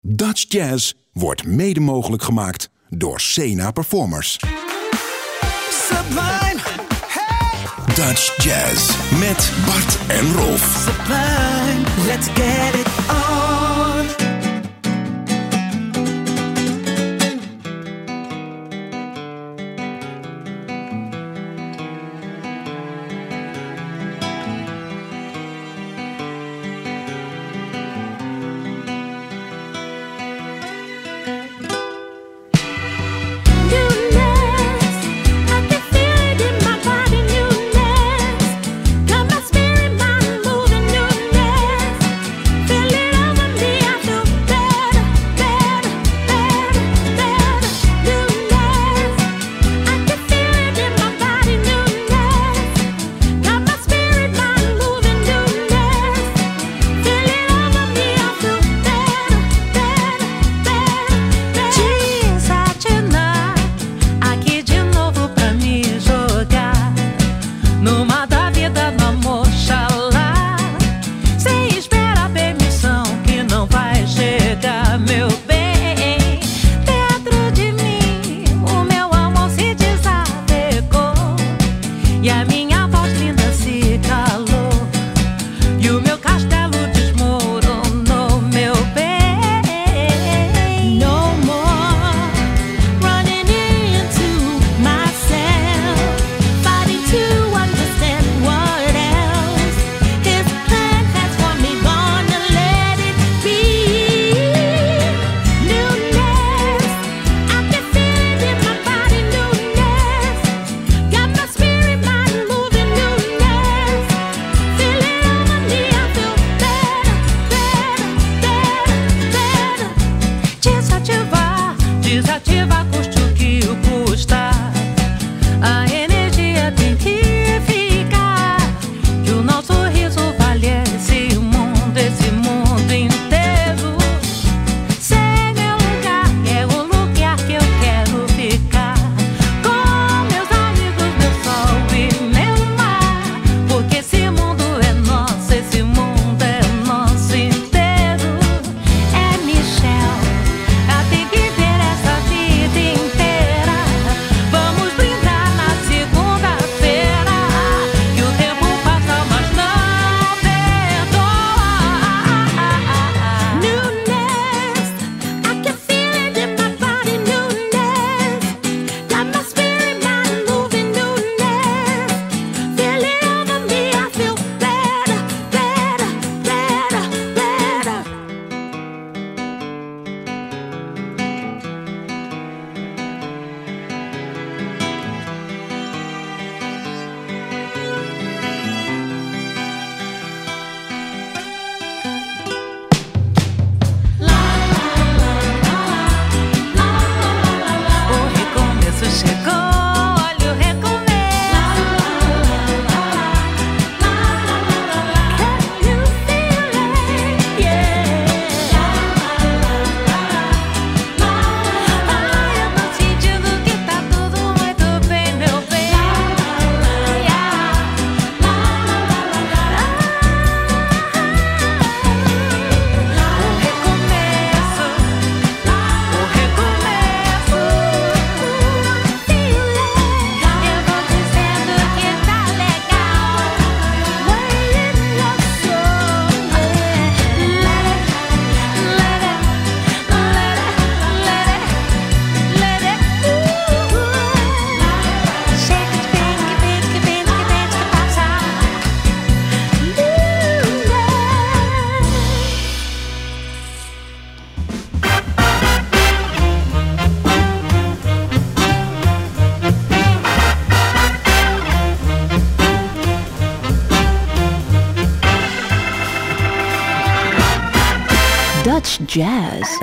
Dutch Jazz wordt mede mogelijk gemaakt door Sena Performers. Sublime, hey, Dutch Jazz met Bart en Rolf. sublime, let's get it on.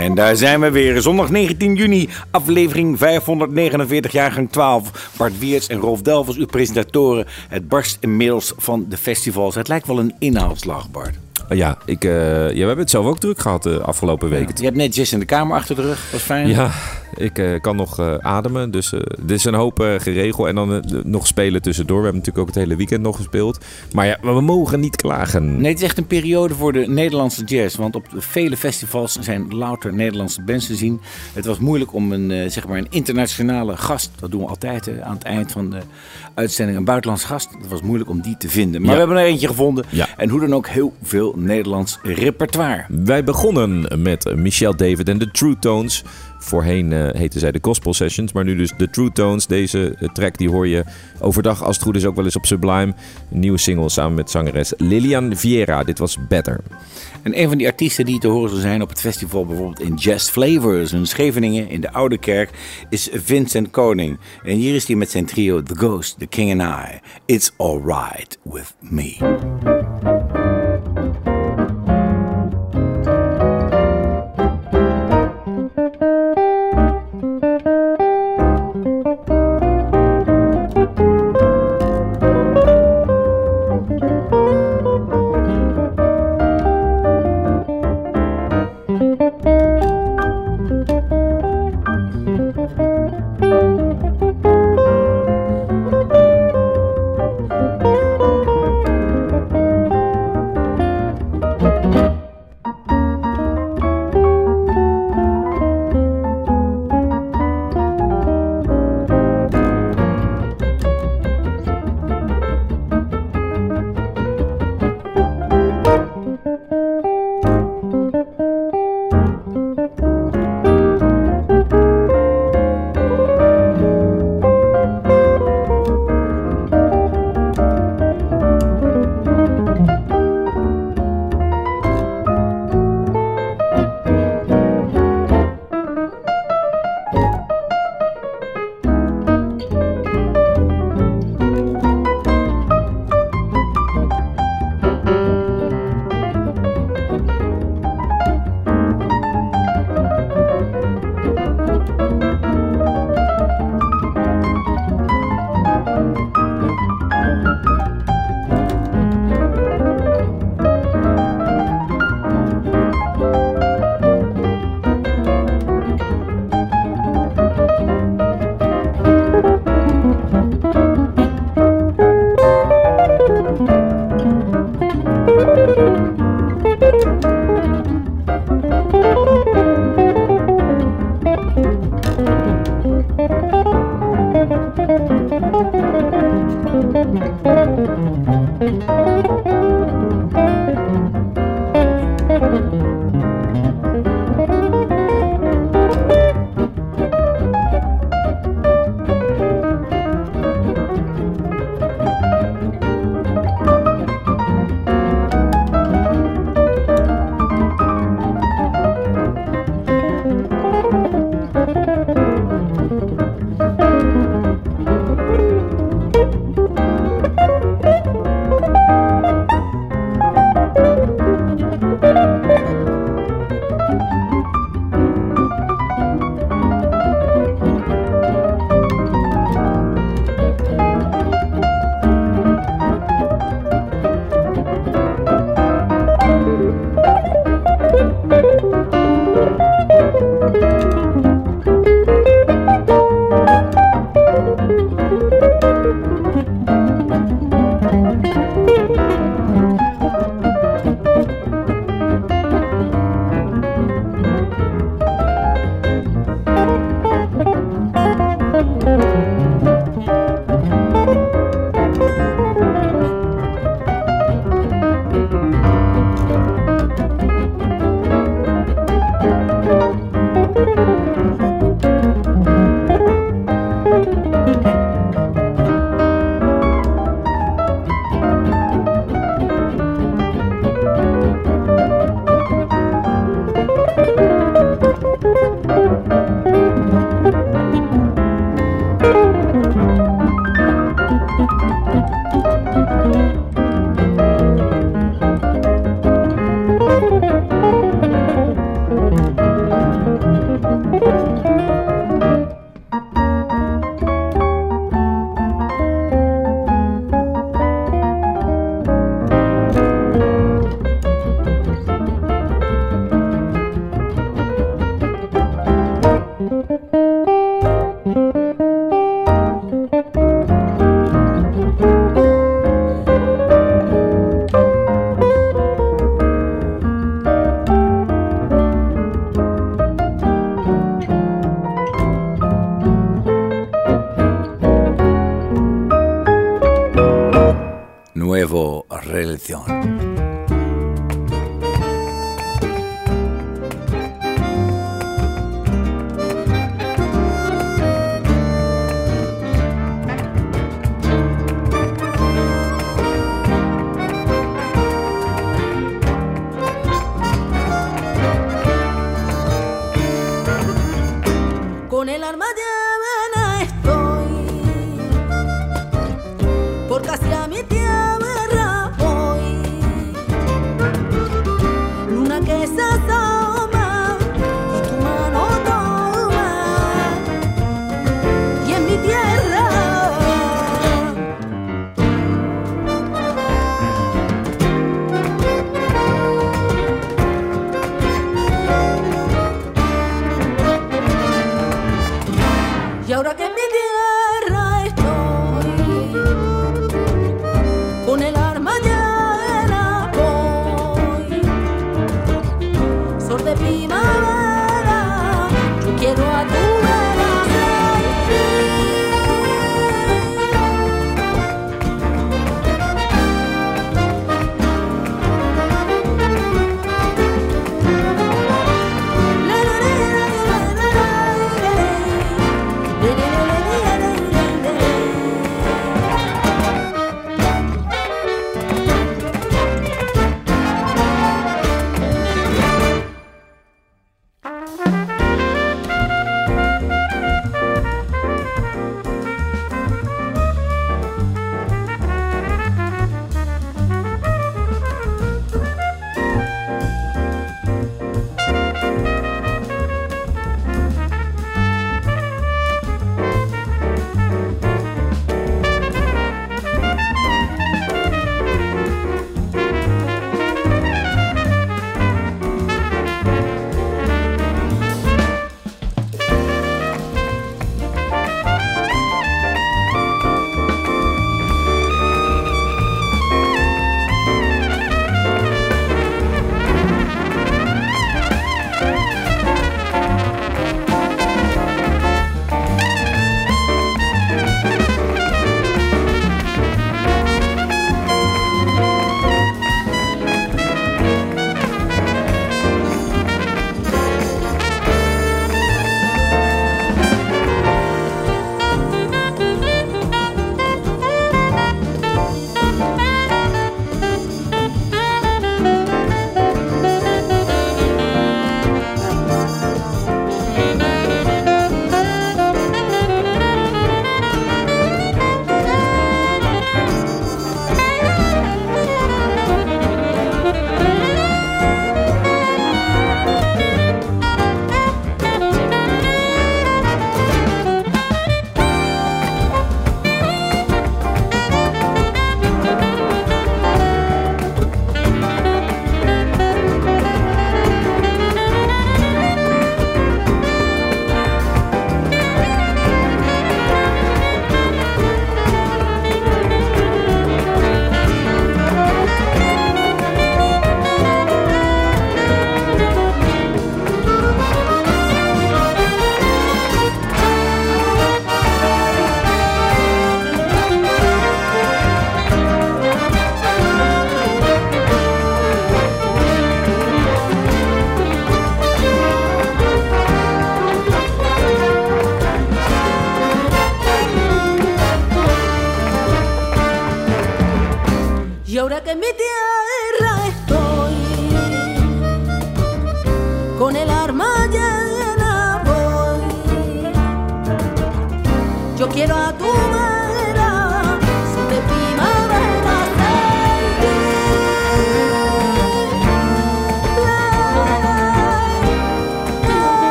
En daar zijn we weer. Zondag 19 juni, aflevering 549, jaargang 12. Bart Weerts en Rolf Delvers, uw presentatoren. Het barst inmiddels van de festivals. Het lijkt wel een inhaalslag, Bart. Ja, ik, eh, ja, we hebben het zelf ook druk gehad de afgelopen weken. Je hebt net Jess in de kamer achter de rug. Is fijn. Ja, ik eh, kan nog eh, ademen. Dus eh dit is een hoop eh, geregeld. En dan eh, nog spelen tussendoor. We hebben natuurlijk ook het hele weekend nog gespeeld. Maar ja, we mogen niet klagen. Nee, het is echt een periode voor de Nederlandse jazz. Want op vele festivals zijn louter Nederlandse bands te zien. Het was moeilijk om een, eh, zeg maar een internationale gast, dat doen we altijd eh, aan het eind van de uitzending, een buitenlandse gast. Het was moeilijk om die te vinden. Maar Ja. we hebben er eentje gevonden. Ja. En hoe dan ook heel veel Nederlands repertoire. Wij begonnen met Michelle David en de True Tones. Voorheen eh heten zij de Gospel Sessions, maar nu dus de True Tones. Deze eh, track die hoor je overdag als het goed is ook wel eens op Sublime. Een nieuwe single samen met zangeres Lilian Vieira. Dit was Better. En een van die artiesten die te horen zijn op het festival, bijvoorbeeld in Jazz Flavors in Scheveningen in de Oude Kerk, is Vincent Koning. En hier is hij met zijn trio The Ghost, The King and I. It's Alright With Me.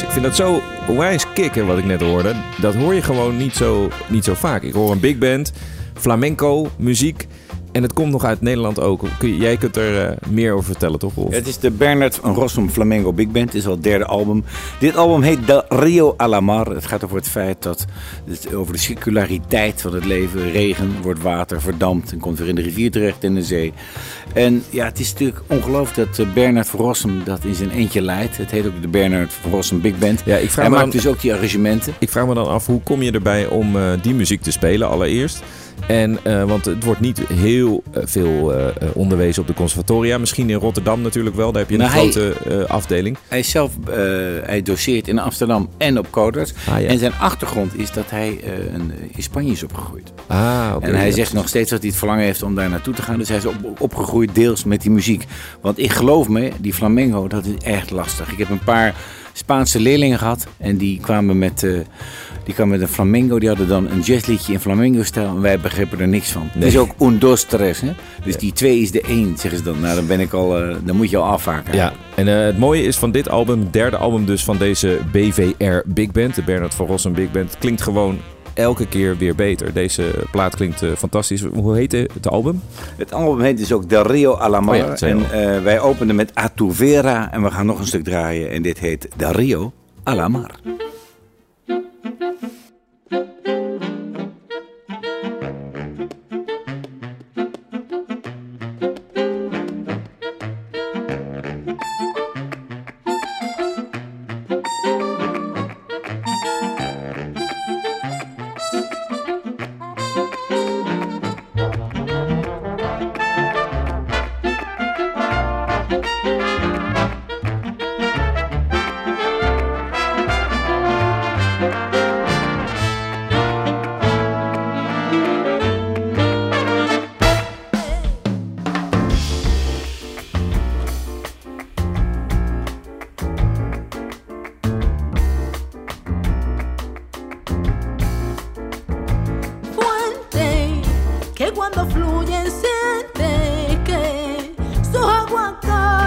Ik vind dat zo wijs kicken wat ik net hoorde. Dat hoor je gewoon niet zo, niet zo vaak. Ik hoor een big band, flamenco, muziek. En het komt nog uit Nederland ook. Jij kunt er eh, meer over vertellen, toch? Of? Het is de Bernard van Rossum Flamengo Big Band. Het is al het derde album. Dit album heet De Rio Alamar. Het gaat over het feit dat het over de circulariteit van het leven. Regen wordt water, verdampt en komt weer in de rivier terecht in de zee. En ja, het is natuurlijk ongelooflijk dat eh, Bernard van Rossum dat in zijn eentje leidt. Het heet ook de Bernard van Rossum Big Band. Ja, ik vraag Hij me maakt dan- dus ook die arrangementen. Ik vraag me dan af, hoe kom je erbij om eh, die muziek te spelen allereerst? En, eh, want het wordt niet heel eh, veel eh, onderwezen op de conservatoria. Misschien in Rotterdam natuurlijk wel. Daar heb je een hij- grote afdeling. Hij is zelf hij doseert in Amsterdam en op Codarts. Ah, ja. En zijn achtergrond is dat hij een, in Spanje is opgegroeid. Ah. En hij Ja, zegt nog steeds dat hij het verlangen heeft om daar naartoe te gaan. Dus hij is op, opgegroeid deels met die muziek. Want ik geloof me, die flamenco, dat is echt lastig. Ik heb een paar Spaanse leerlingen gehad. En die kwamen met, eh, die kwamen met een flamenco. Die hadden dan een jazzliedje in flamenco-stijl. En wij begrepen er niks van. Het is ook un, dos, tres. Hè? Dus die twee is de één, zeggen ze dan. Nou, dan ben ik al, eh, dan moet je al afhaken. Ja, en eh, het mooie is van dit album, derde album dus van deze BVR Big Band, de Bernard van Rossum Big Band, klinkt gewoon elke keer weer beter. Deze plaat klinkt eh, fantastisch. Hoe heet het album? Het album heet dus ook De Rio Alamar. Oh ja, en eh, wij openen met Atuvera. En we gaan nog een stuk draaien. En dit heet De Rio Alamar. fluyen, siente que sus aguacates.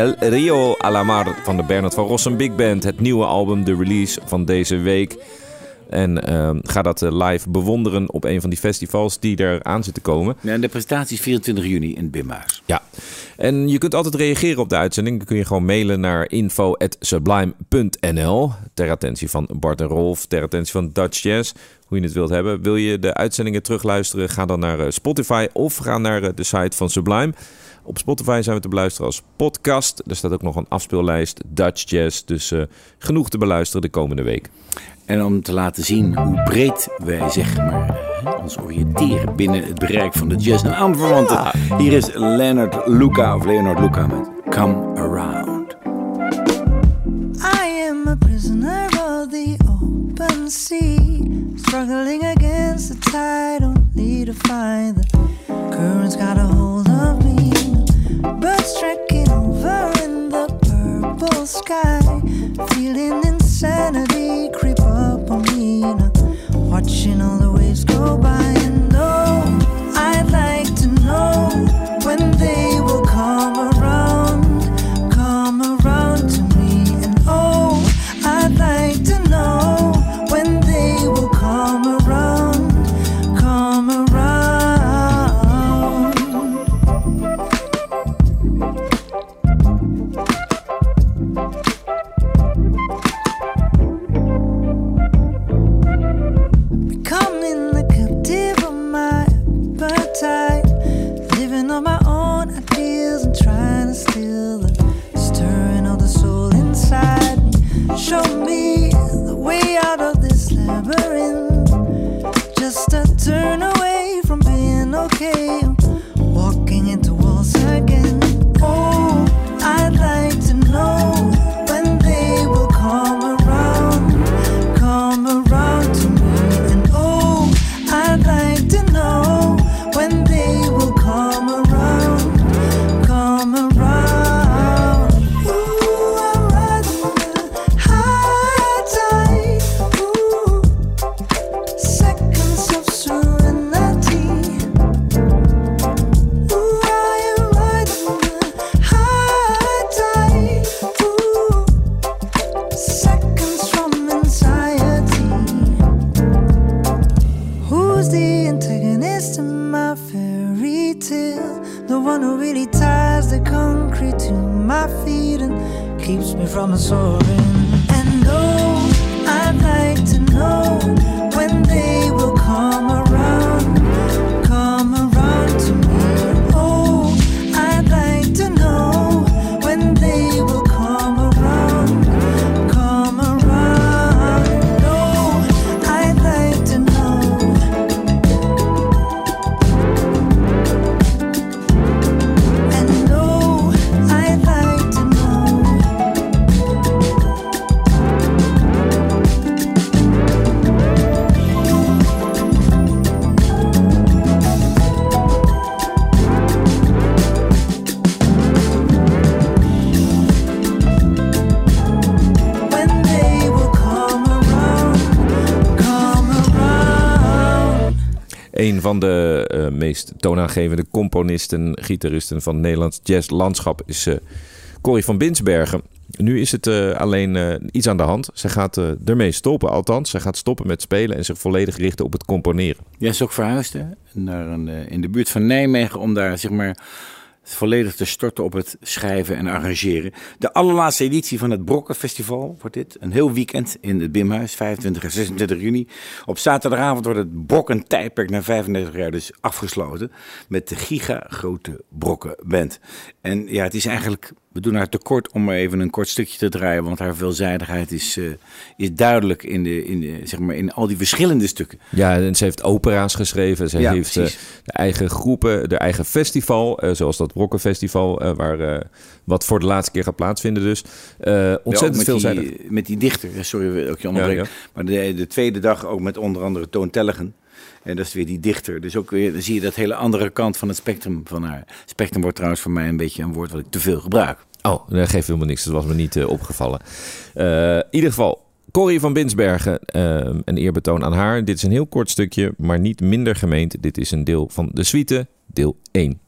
Del Rio a la Mar van de Bernard van Rossum Big Band. Het nieuwe album, de release van deze week. En ehm, ga dat eh, live bewonderen op een van die festivals die er aan zitten komen. Ja, en de presentatie is 24 juni in Bimhuis. Ja. En je kunt altijd reageren op de uitzending. Dan kun je gewoon mailen naar info.sublime.nl. Ter attentie van Bart en Rolf, ter attentie van Dutch Jazz. Hoe je het wilt hebben. Wil je de uitzendingen terugluisteren? Ga dan naar eh, Spotify of ga naar eh, de site van Sublime. Op Spotify zijn we te beluisteren als podcast. Er staat ook nog een afspeellijst Dutch Jazz. Dus eh, genoeg te beluisteren de komende week. En om te laten zien hoe breed wij zeg maar, ons oriënteren binnen het bereik van de jazz en aanverwanten. Hier is Leonard Luca of Leonard Luca met Come Around. I am a prisoner of the open sea, struggling against the tide, only to find the currents got a hold. Birds trekking over in the purple sky, feeling insanity creep up on me. Now, watching all the waves go by, and oh, I'd like to know when they Een van de eh, meest toonaangevende componisten, gitaristen van het Nederlands jazzlandschap is eh Corrie van Binsbergen. nu is het eh, alleen iets aan de hand. Ze gaat ermee stoppen, althans. Ze gaat stoppen met spelen en zich volledig richten op het componeren. Jij is ook verhuisd naar een, in de buurt van Nijmegen om daar zeg maar volledig te storten op het schrijven en arrangeren. De allerlaatste editie van het Brokkenfestival wordt dit. Een heel weekend in het Bimhuis, 25 en 26 juni. Op zaterdagavond wordt het Brokken-tijdperk na 35 jaar dus afgesloten. Met de giga-grote Brokkenband. En ja, het is eigenlijk... We doen haar tekort om maar even een kort stukje te draaien. Want haar veelzijdigheid is, eh, is duidelijk in, de, in, de, zeg maar in al die verschillende stukken. Ja, en ze heeft opera's geschreven. Ze Ja, heeft eh, de eigen groepen, de eigen festival. eh, zoals dat Brokkenfestival, waar, wat voor de laatste keer gaat plaatsvinden dus. Ja, ook ontzettend met veelzijdig. Die, met die dichter, ja, sorry dat ik je onderbreek. Ja, ja. Maar de, de tweede dag ook met onder andere Toon Tellegen. En dat is weer die dichter. Dus ook weer, dan zie je dat hele andere kant van het spectrum van haar. Spectrum wordt trouwens voor mij een beetje een woord wat ik te veel gebruik. Oh, dat geeft helemaal niks. Dat was me niet eh, opgevallen. Eh, in ieder geval, Corrie van Binsbergen, eh, een eerbetoon aan haar. Dit is een heel kort stukje, maar niet minder gemeend. Dit is een deel van de suite, deel 1.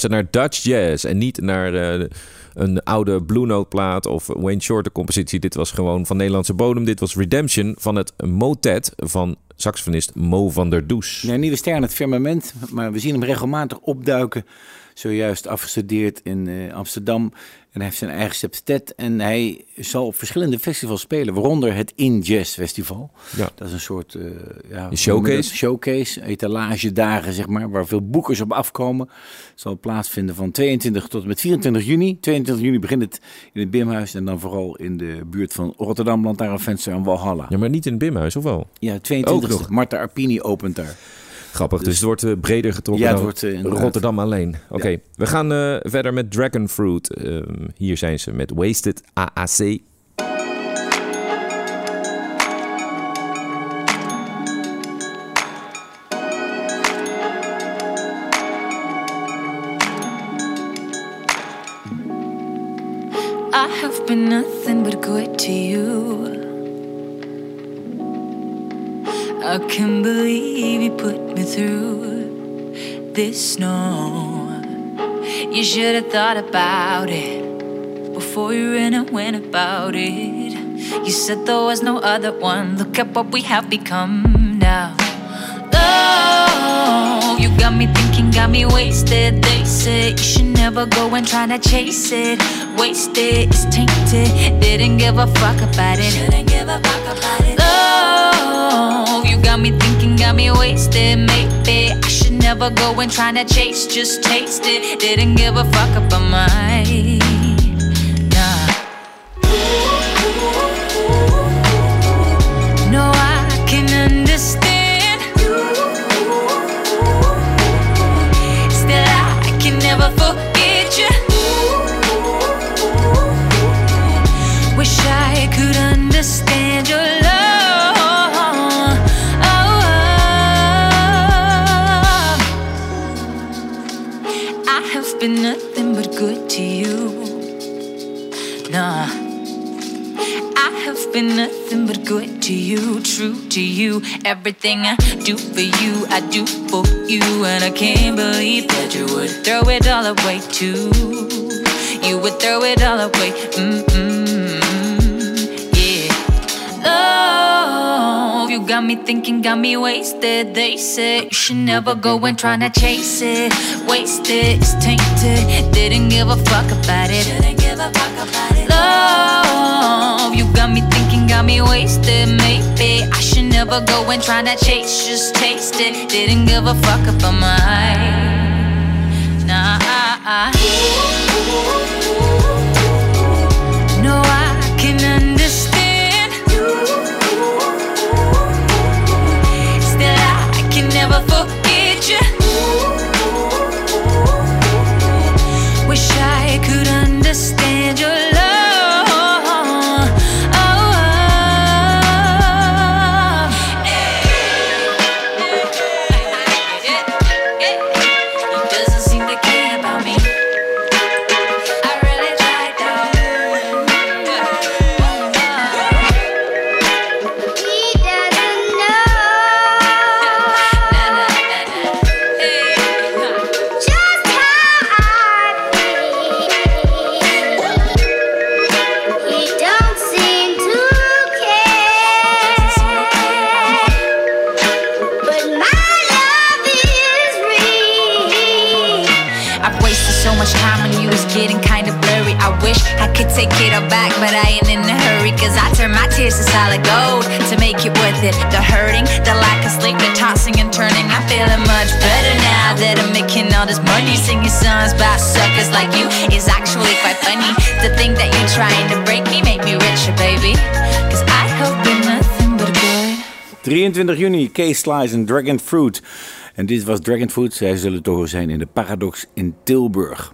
Naar Dutch Jazz en niet naar eh, een oude Blue Note plaat of Wayne Shorter compositie. Dit was gewoon van Nederlandse bodem. Dit was Redemption van het motet van saxofonist Mo van der Does. Ja, nieuwe ster aan het firmament, maar we zien hem regelmatig opduiken. Zojuist afgestudeerd in eh, Amsterdam. En hij heeft zijn eigen septet. En hij zal op verschillende festivals spelen, waaronder het In Jazz Festival. Ja. Dat is een soort eh, ja, Een showcase? showcase, etalagedagen, zeg maar, waar veel boekers op afkomen. Het zal plaatsvinden van 22 tot en met 24 juni. 22 juni begint het in het Bimhuis en dan vooral in de buurt van Rotterdam, Lantaarnvenster en Walhalla. Ja, maar niet in het Bimhuis, of wel? Ja, 22 Ook nog. Marta Arpini opent daar. Grappig, dus, het wordt eh, breder getrokken Ja, het dan wordt, eh. Rotterdam alleen. Oké, we gaan eh, verder met Dragon Fruit. Ehm, hier zijn ze met Wasted AAC. I have been nothing but good to you. I can't believe you put me through this snow. You should have thought about it before you ran and went about it. You said there was no other one. Look at what we have become now. Oh, you got me thinking, got me wasted. They say you should never go and try to chase it. Wasted, it's tainted. Didn't give a fuck about it. Didn't give a fuck about it. Got me wasted. Maybe I should never go and try to chase, just taste it. Didn't give a fuck about mine. Been nothing but good to you, true to you. Everything I do for you, I do for you. And I can't believe that you would throw it all away too. You would throw it all away. Mm-mm, yeah. Oh, you got me thinking, got me wasted. They said you should never go and try to chase it. Wasted, it's tainted. Didn't give a fuck about it. Didn't give a fuck about it. Love, you got me thinking, got me wasted. Maybe I should never go and try to chase, just taste it. Didn't give a fuck about mine. Nah. No, I can understand. Still, I can never forget you. Wish I could understand your solid gold to make it worth it. The hurting, the lack of sleep, the tossing and turning. I'm feeling much better now that I'm making all this money. Singing songs about suckers like you is actually quite funny. To think that you're trying to break me, make me richer, baby. Cause I have been nothing but good. 23 juni, K-Slice en Dragon Fruit. En dit was Dragon Fruit. Zij zullen horen zijn in de Paradox in Tilburg.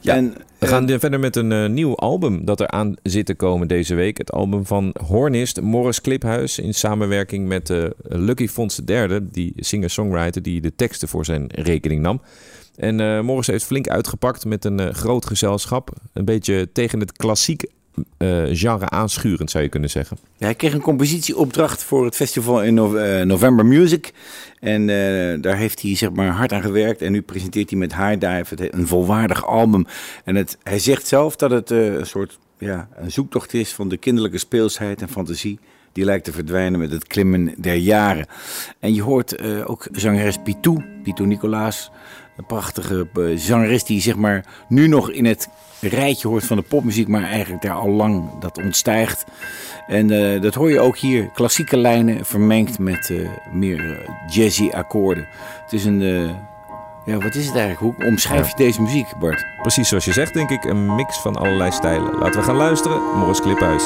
Ja, En, we eh, gaan verder met een eh, nieuw album dat er aan zit te komen deze week. Het album van hornist Morris Kliphuis in samenwerking met eh, Lucky Fons III, die singer-songwriter die de teksten voor zijn rekening nam. En Morris heeft flink uitgepakt met een groot gezelschap. Een beetje tegen het klassiek eh, genre aanschurend, zou je kunnen zeggen. Hij kreeg een compositieopdracht voor het festival in eh, November Music. En eh, daar heeft hij zeg maar hard aan gewerkt. En nu presenteert hij met High Dive een volwaardig album. En het, hij zegt zelf dat het een soort ja, een zoektocht is van de kinderlijke speelsheid en fantasie. Die lijkt te verdwijnen met het klimmen der jaren. En je hoort ook zangeres Pitou, Pitou Nicolaas. Een prachtige eh, zangeres die zeg maar nu nog in het rijtje hoort van de popmuziek, maar eigenlijk daar al lang dat ontstijgt. En eh, dat hoor je ook hier, klassieke lijnen vermengd met eh, meer jazzy akkoorden. Het is een, ja wat is het eigenlijk? Hoe omschrijf je deze muziek Bart? Precies zoals je zegt, denk ik, een mix van allerlei stijlen. Laten we gaan luisteren. Morris Kliphuis.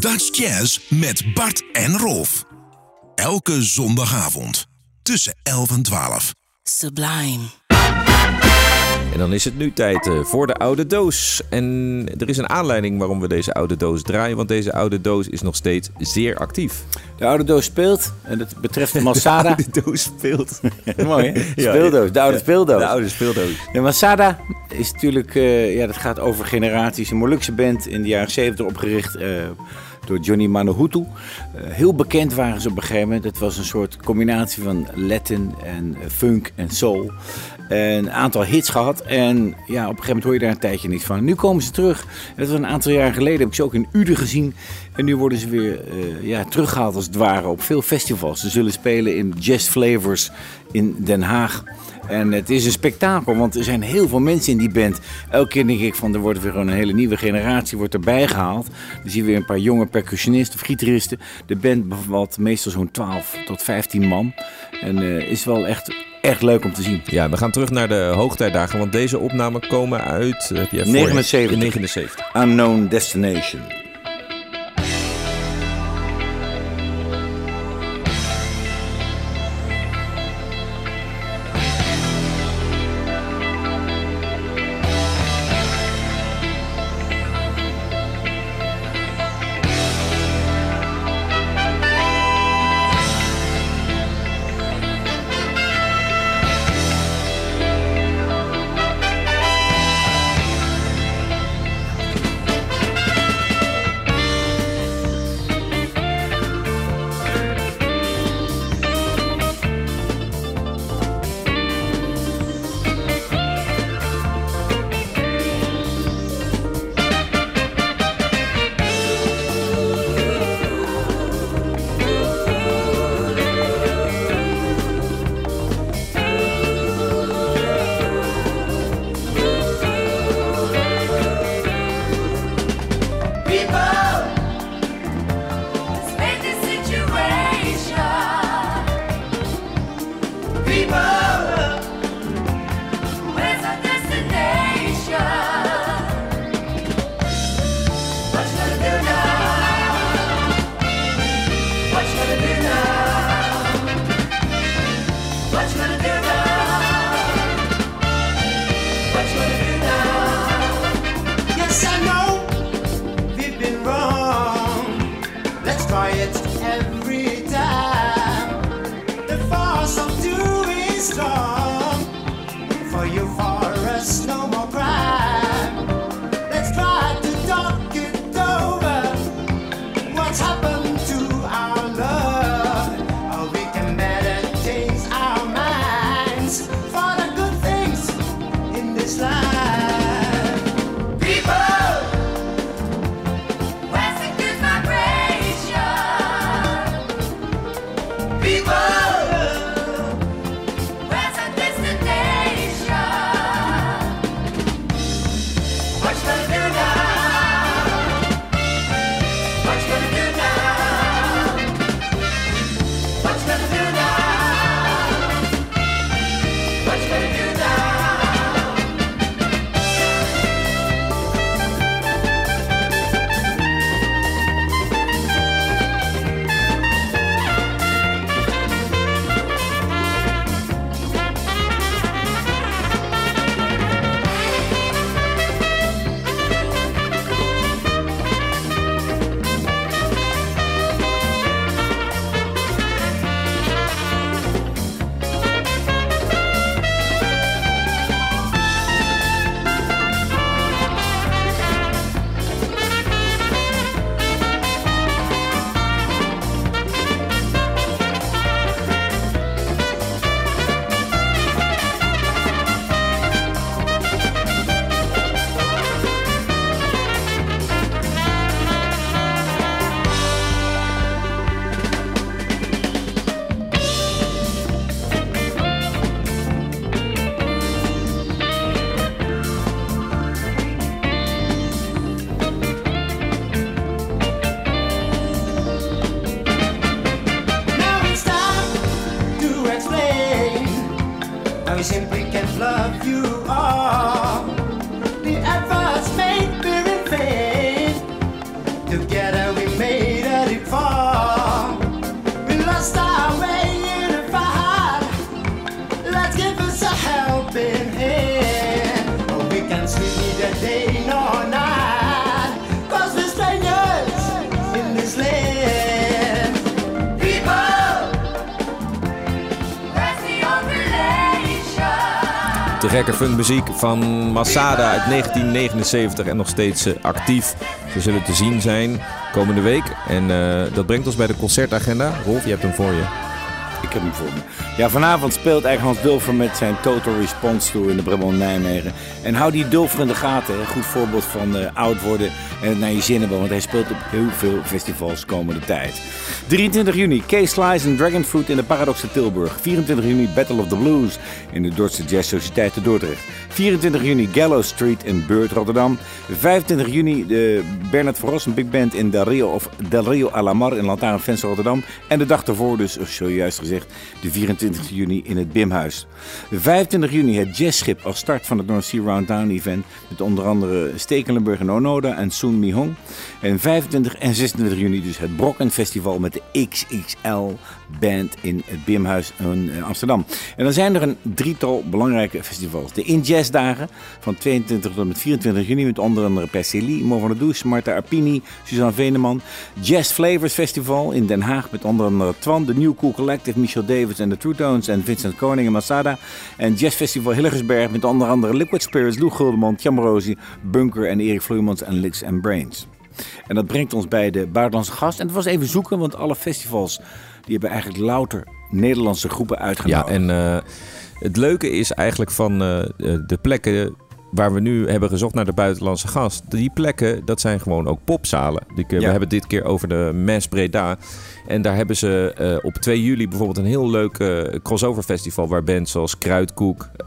Dutch Jazz met Bart en Rolf. Elke zondagavond tussen 11 en 12. Sublime. En dan is het nu tijd eh, voor de oude doos. En er is een aanleiding waarom we deze oude doos draaien. Want deze oude doos is nog steeds zeer actief. De oude doos speelt. En dat betreft de Masada. De oude doos speelt. Mooi hè? Speeldoos, de oude ja, speeldoos. De oude speeldoos. De Masada is natuurlijk, eh, ja, dat gaat over generaties. Een Molukse band in de jaren 70 opgericht eh, door Johnny Manohutu. Eh, heel bekend waren ze op een gegeven moment. Het was een soort combinatie van Latin en eh, funk en soul. En een aantal hits gehad. En ja, op een gegeven moment hoor je daar een tijdje niet van. Nu komen ze terug. Dat was een aantal jaar geleden. Heb ik ze ook in Uden gezien. En nu worden ze weer eh, ja, teruggehaald als het ware op veel festivals. Ze zullen spelen in Jazz Flavors in Den Haag. En het is een spektakel, want er zijn heel veel mensen in die band. Elke keer denk ik van, er wordt weer gewoon een hele nieuwe generatie wordt erbij gehaald. Dan zie je weer een paar jonge percussionisten of gitaristen. De band bevat meestal zo'n 12 tot 15 man. En eh, is wel echt, echt leuk om te zien. Ja, we gaan terug naar de hoogtijdagen. Want deze opnamen komen uit... eh, Heb je? 79. In 79. Unknown Destination. Funkmuziek van Masada uit 1979 en nog steeds eh, actief. Ze zullen te zien zijn komende week. En eh, dat brengt ons bij de concertagenda. Rolf, je hebt hem voor je. Ik heb hem voor me. Ja, vanavond speelt eigenlijk Hans Dulfer met zijn Total Response Tour in de Brabant Nijmegen. En hou die Dulfer in de gaten. Hè. Goed voorbeeld van eh, oud worden en het naar je zin hebben. Want hij speelt op heel veel festivals komende tijd. 23 juni, Case Slice en Dragon Fruit in de Paradox te Tilburg. 24 juni, Battle of the Blues in de Dordtse Jazz Sociëteit te Dordrecht. 24 juni, Gallows Street in Beurt, Rotterdam. 25 juni, de Bernard Rossen Big Band in Del Rio, of Del Rio Alamar in Lantaarnvenster, Rotterdam. En de dag ervoor dus, zojuist de 24 juni in het Bimhuis. 25 juni het Jazzschip als start van het North Sea Round Down event. Met onder andere Stekelenburg en Onoda en Soon Mi Hong. En 25 en 26 juni dus het Brocken Festival met de XXL Band in het Bimhuis in eh, Amsterdam. En dan zijn er een drietal belangrijke festivals. De In Jazz Dagen van 22 tot en met 24 juni met onder andere Persili, Mo van der Does, Marta Arpini, Suzanne Veneman. Jazz Flavors Festival in Den Haag met onder andere Twan, de New Cool Collective, Michel Davis en de True Tones en Vincent Koning en Masada. En Jazz Festival Hillegersberg met onder andere Liquid Spirits, Lou Guldemond, Jan Morosi, Bunker en Erik Vloeimans en Licks and Brains. En dat brengt ons bij de buitenlandse gast. En het was even zoeken, want alle festivals die hebben eigenlijk louter Nederlandse groepen Ja, uitgenodigd. en eh, het leuke is eigenlijk van eh, eh, de plekken waar we nu hebben gezocht naar de buitenlandse gast. Die plekken, dat zijn gewoon ook popzalen. We Ja. hebben het dit keer over de Mes Breda. En daar hebben ze eh, op 2 juli bijvoorbeeld een heel leuk eh, crossover festival... waar bands zoals Kruidkoek, eh,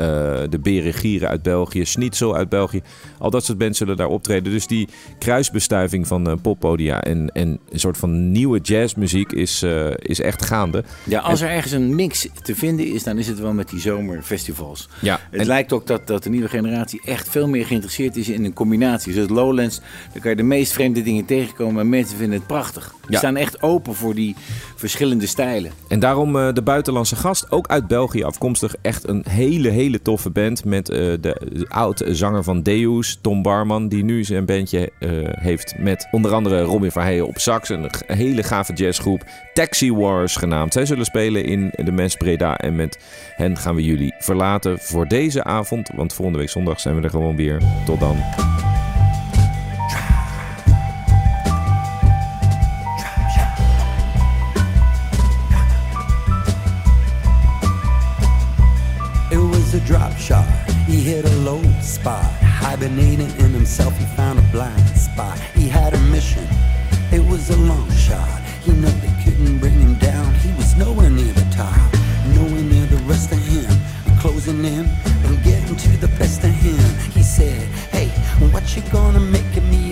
de Beren Gieren uit België, Schnitzel uit België... al dat soort bands zullen daar optreden. Dus die kruisbestuiving van poppodia en, en een soort van nieuwe jazzmuziek is, is echt gaande. Ja, als er ergens een mix te vinden is, dan is het wel met die zomerfestivals. Ja, Het en- lijkt ook dat, dat de nieuwe generatie echt veel meer geïnteresseerd is in een combinatie. Zoals Lowlands, daar kan je de meest vreemde dingen tegenkomen en mensen vinden het prachtig. Die Ja. staan echt open voor die verschillende stijlen. En daarom eh, de buitenlandse gast, ook uit België afkomstig. Echt een hele, hele toffe band met eh, de, de oud-zanger van Deus, Tom Barman. Die nu zijn bandje eh, heeft met onder andere Robin Verheijen op sax. Een hele gave jazzgroep, Taxi Wars genaamd. Zij zullen spelen in de Mens Breda. En met hen gaan we jullie verlaten voor deze avond. Want volgende week zondag zijn we er gewoon weer. Tot dan. Drop shot. He hit a low spot. Hibernating in himself, he found a blind spot. He had a mission. It was a long shot. He knew they couldn't bring him down. He was nowhere near the top. Nowhere near the rest of him. Closing in and getting to the best of him. He said, Hey, what you gonna make of me?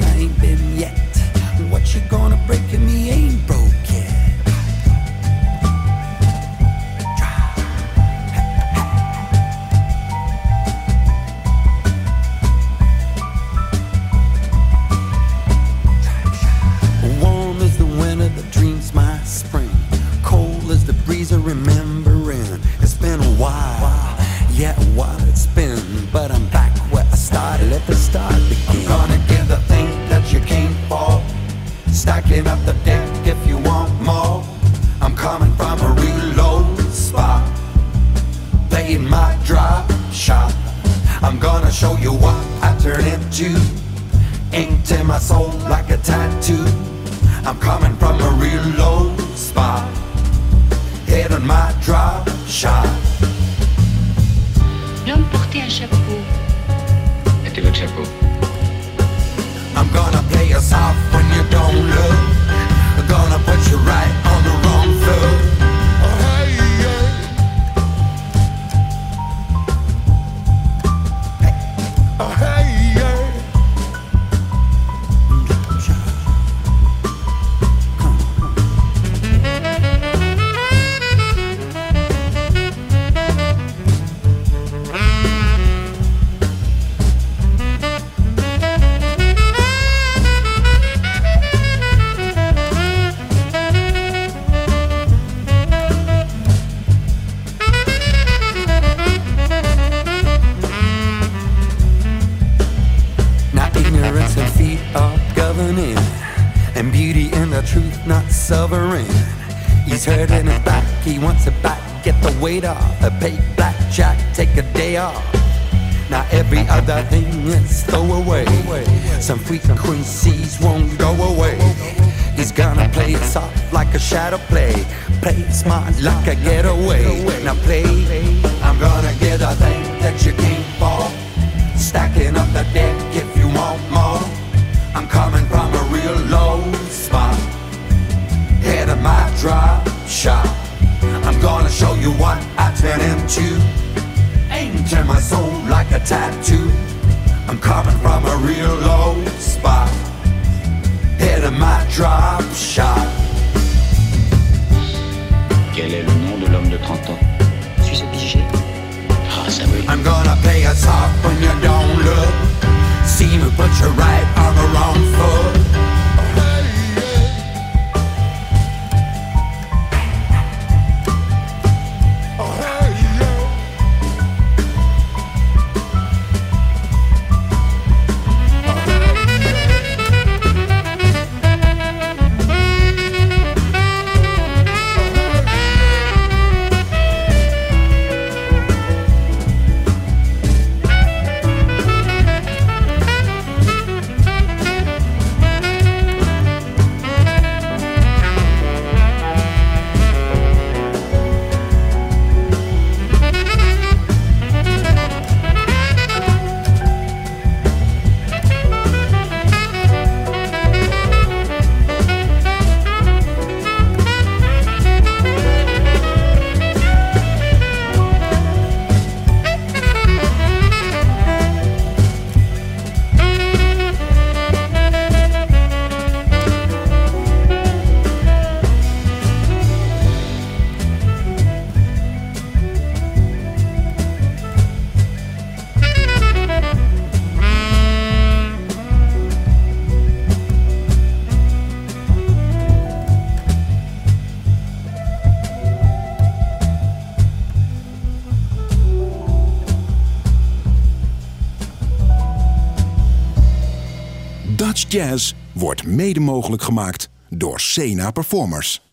Breeze of remembering. It's been a while, yeah, while it's been. But I'm back where I started at the start begin. I'm gonna give the thing that you came for. Stacking up the deck if you want more. I'm coming from a real low spot. Playing my drop shot. I'm gonna show you what I turn into. Inked in my soul like a tattoo. I'm coming from a real low spot. Hitting my drop shot. L'homme portait un chapeau. Mettez votre chapeau. I'm gonna play you soft when you don't look. I'm gonna put you right on the wrong foot. smart like a getaway. Now play homme de 30 ans. Je suis obligé. Ah, ça oui. I'm gonna play us off when you don't look. Seem a butcher right on the wrong foot. mede mogelijk gemaakt door Sena Performers.